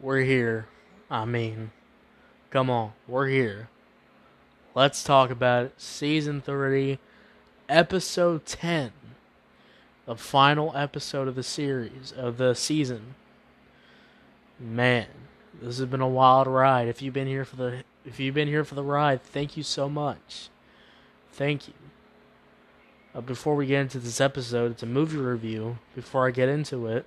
we're here. I mean, come on, we're here. Let's talk about it. Season 30, episode 10. The final episode of the series, of the season. Man, this has been a wild ride. If you've been here for the if you've been here for the ride, thank you so much. Thank you. Uh, before we get into this episode, it's a movie review. Before I get into it,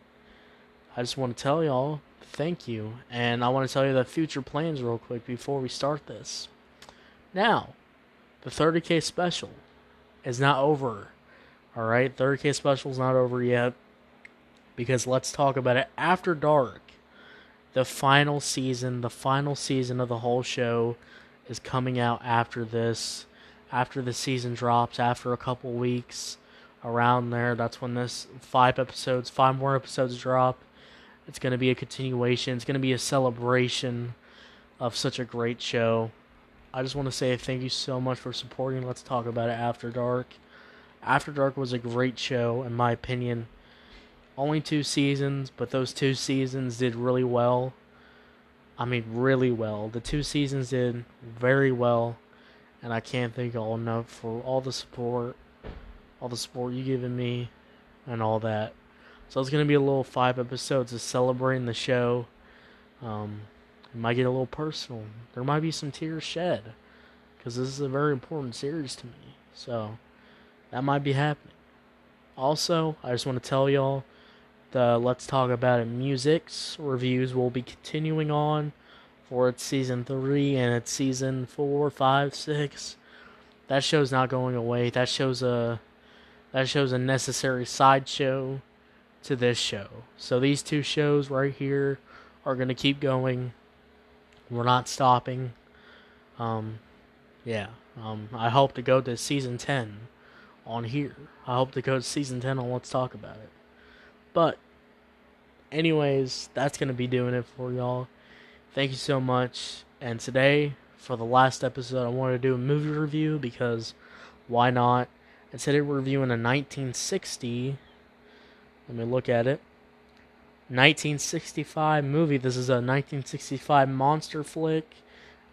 I just want to tell y'all thank you. And I want to tell you the future plans real quick before we start this. Now, the 30k special is not over. Alright, 30k special is not over yet. Because let's talk about it after dark. The final season, the final season of the whole show is coming out after this. After the season drops, after a couple weeks around there. That's when this five episodes, five more episodes drop it's going to be a continuation. It's going to be a celebration of such a great show. I just want to say thank you so much for supporting. Let's talk about it after dark. After Dark was a great show, in my opinion. Only two seasons, but those two seasons did really well. I mean, really well. The two seasons did very well, and I can't thank y'all enough for all the support, all the support you given me, and all that. So it's gonna be a little five episodes of celebrating the show. Um, it might get a little personal. There might be some tears shed because this is a very important series to me. So that might be happening. Also, I just want to tell y'all the Let's Talk About It Music's reviews will be continuing on for its season three and its season four, five, six. That show's not going away. That show's a that show's a necessary sideshow to this show. So these two shows right here are going to keep going. We're not stopping. Um, yeah. Um, I hope to go to season 10 on here. I hope to go to season 10 on Let's Talk About It. But, anyways, that's going to be doing it for y'all. Thank you so much. And today, for the last episode, I wanted to do a movie review because why not? Instead of reviewing a 1960 let me look at it. 1965 movie. This is a 1965 monster flick.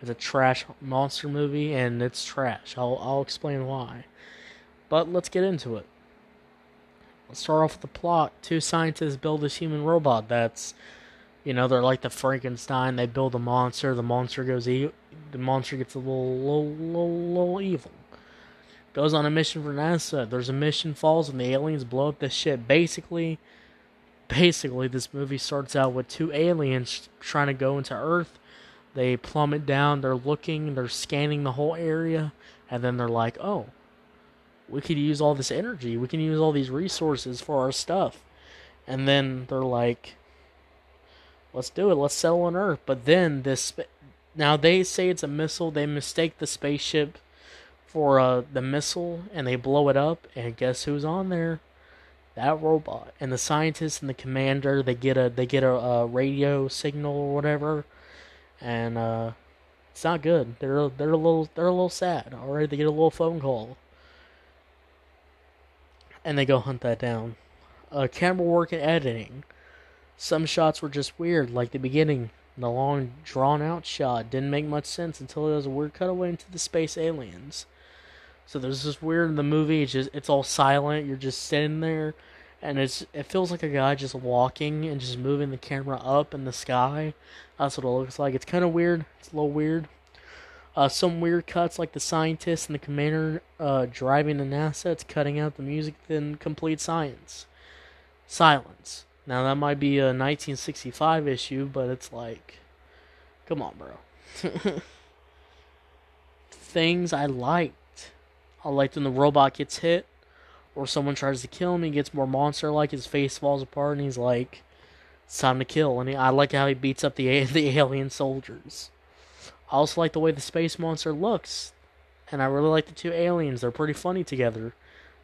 It's a trash monster movie, and it's trash. I'll I'll explain why. But let's get into it. Let's start off with the plot. Two scientists build this human robot that's, you know, they're like the Frankenstein. They build a monster. The monster goes e- the monster gets a little little little, little evil goes on a mission for NASA. There's a mission falls and the aliens blow up the ship. Basically, basically this movie starts out with two aliens trying to go into Earth. They plummet down, they're looking, they're scanning the whole area, and then they're like, "Oh, we could use all this energy. We can use all these resources for our stuff." And then they're like, "Let's do it. Let's settle on Earth." But then this now they say it's a missile. They mistake the spaceship for uh, the missile and they blow it up, and guess who's on there? That robot and the scientist and the commander. They get a they get a, a radio signal or whatever, and uh, it's not good. They're they're a little they're a little sad. All right, they get a little phone call, and they go hunt that down. Uh, camera work and editing. Some shots were just weird, like the beginning. The long, drawn out shot didn't make much sense until it was a weird cutaway into the space aliens. So there's this weird in the movie. It's just it's all silent. You're just sitting there, and it's it feels like a guy just walking and just moving the camera up in the sky. That's what it looks like. It's kind of weird. It's a little weird. Uh, some weird cuts, like the scientist and the commander uh, driving the NASA. It's cutting out the music, then complete science. Silence. Now that might be a 1965 issue, but it's like, come on, bro. Things I like I like when the robot gets hit or someone tries to kill him. He gets more monster like. His face falls apart and he's like, it's time to kill. And he, I like how he beats up the, the alien soldiers. I also like the way the space monster looks. And I really like the two aliens. They're pretty funny together.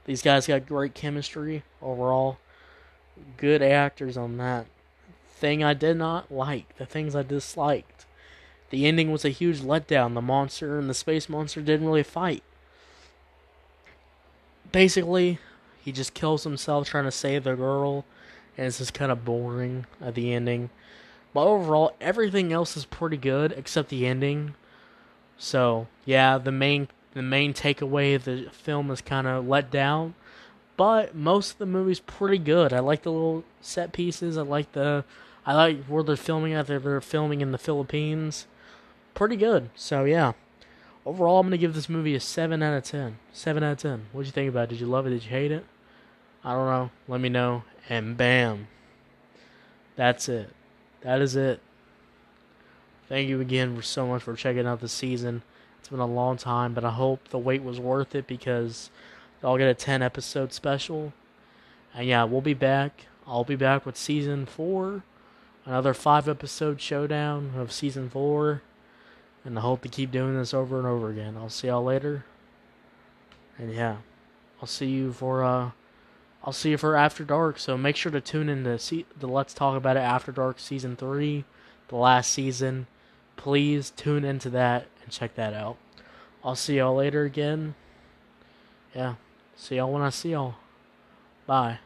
These guys got great chemistry overall. Good actors on that. Thing I did not like, the things I disliked. The ending was a huge letdown. The monster and the space monster didn't really fight basically, he just kills himself trying to save the girl, and it's just kind of boring at the ending. But overall, everything else is pretty good except the ending. So yeah, the main the main takeaway of the film is kind of let down, but most of the movie's pretty good. I like the little set pieces. I like the I like where they're filming at. They're filming in the Philippines. Pretty good. So yeah. Overall, I'm gonna give this movie a seven out of ten. Seven out of ten. What'd you think about it? Did you love it? Did you hate it? I don't know. Let me know. And bam. That's it. That is it. Thank you again for so much for checking out the season. It's been a long time, but I hope the wait was worth it because I'll get a 10 episode special. And yeah, we'll be back. I'll be back with season 4. Another 5 episode showdown of season 4. And I hope to keep doing this over and over again. I'll see y'all later. And yeah, I'll see you for uh I'll see you for After Dark. So make sure to tune in to see the Let's Talk About It After Dark season three, the last season. Please tune into that and check that out. I'll see y'all later again. Yeah. See y'all when I see y'all. Bye.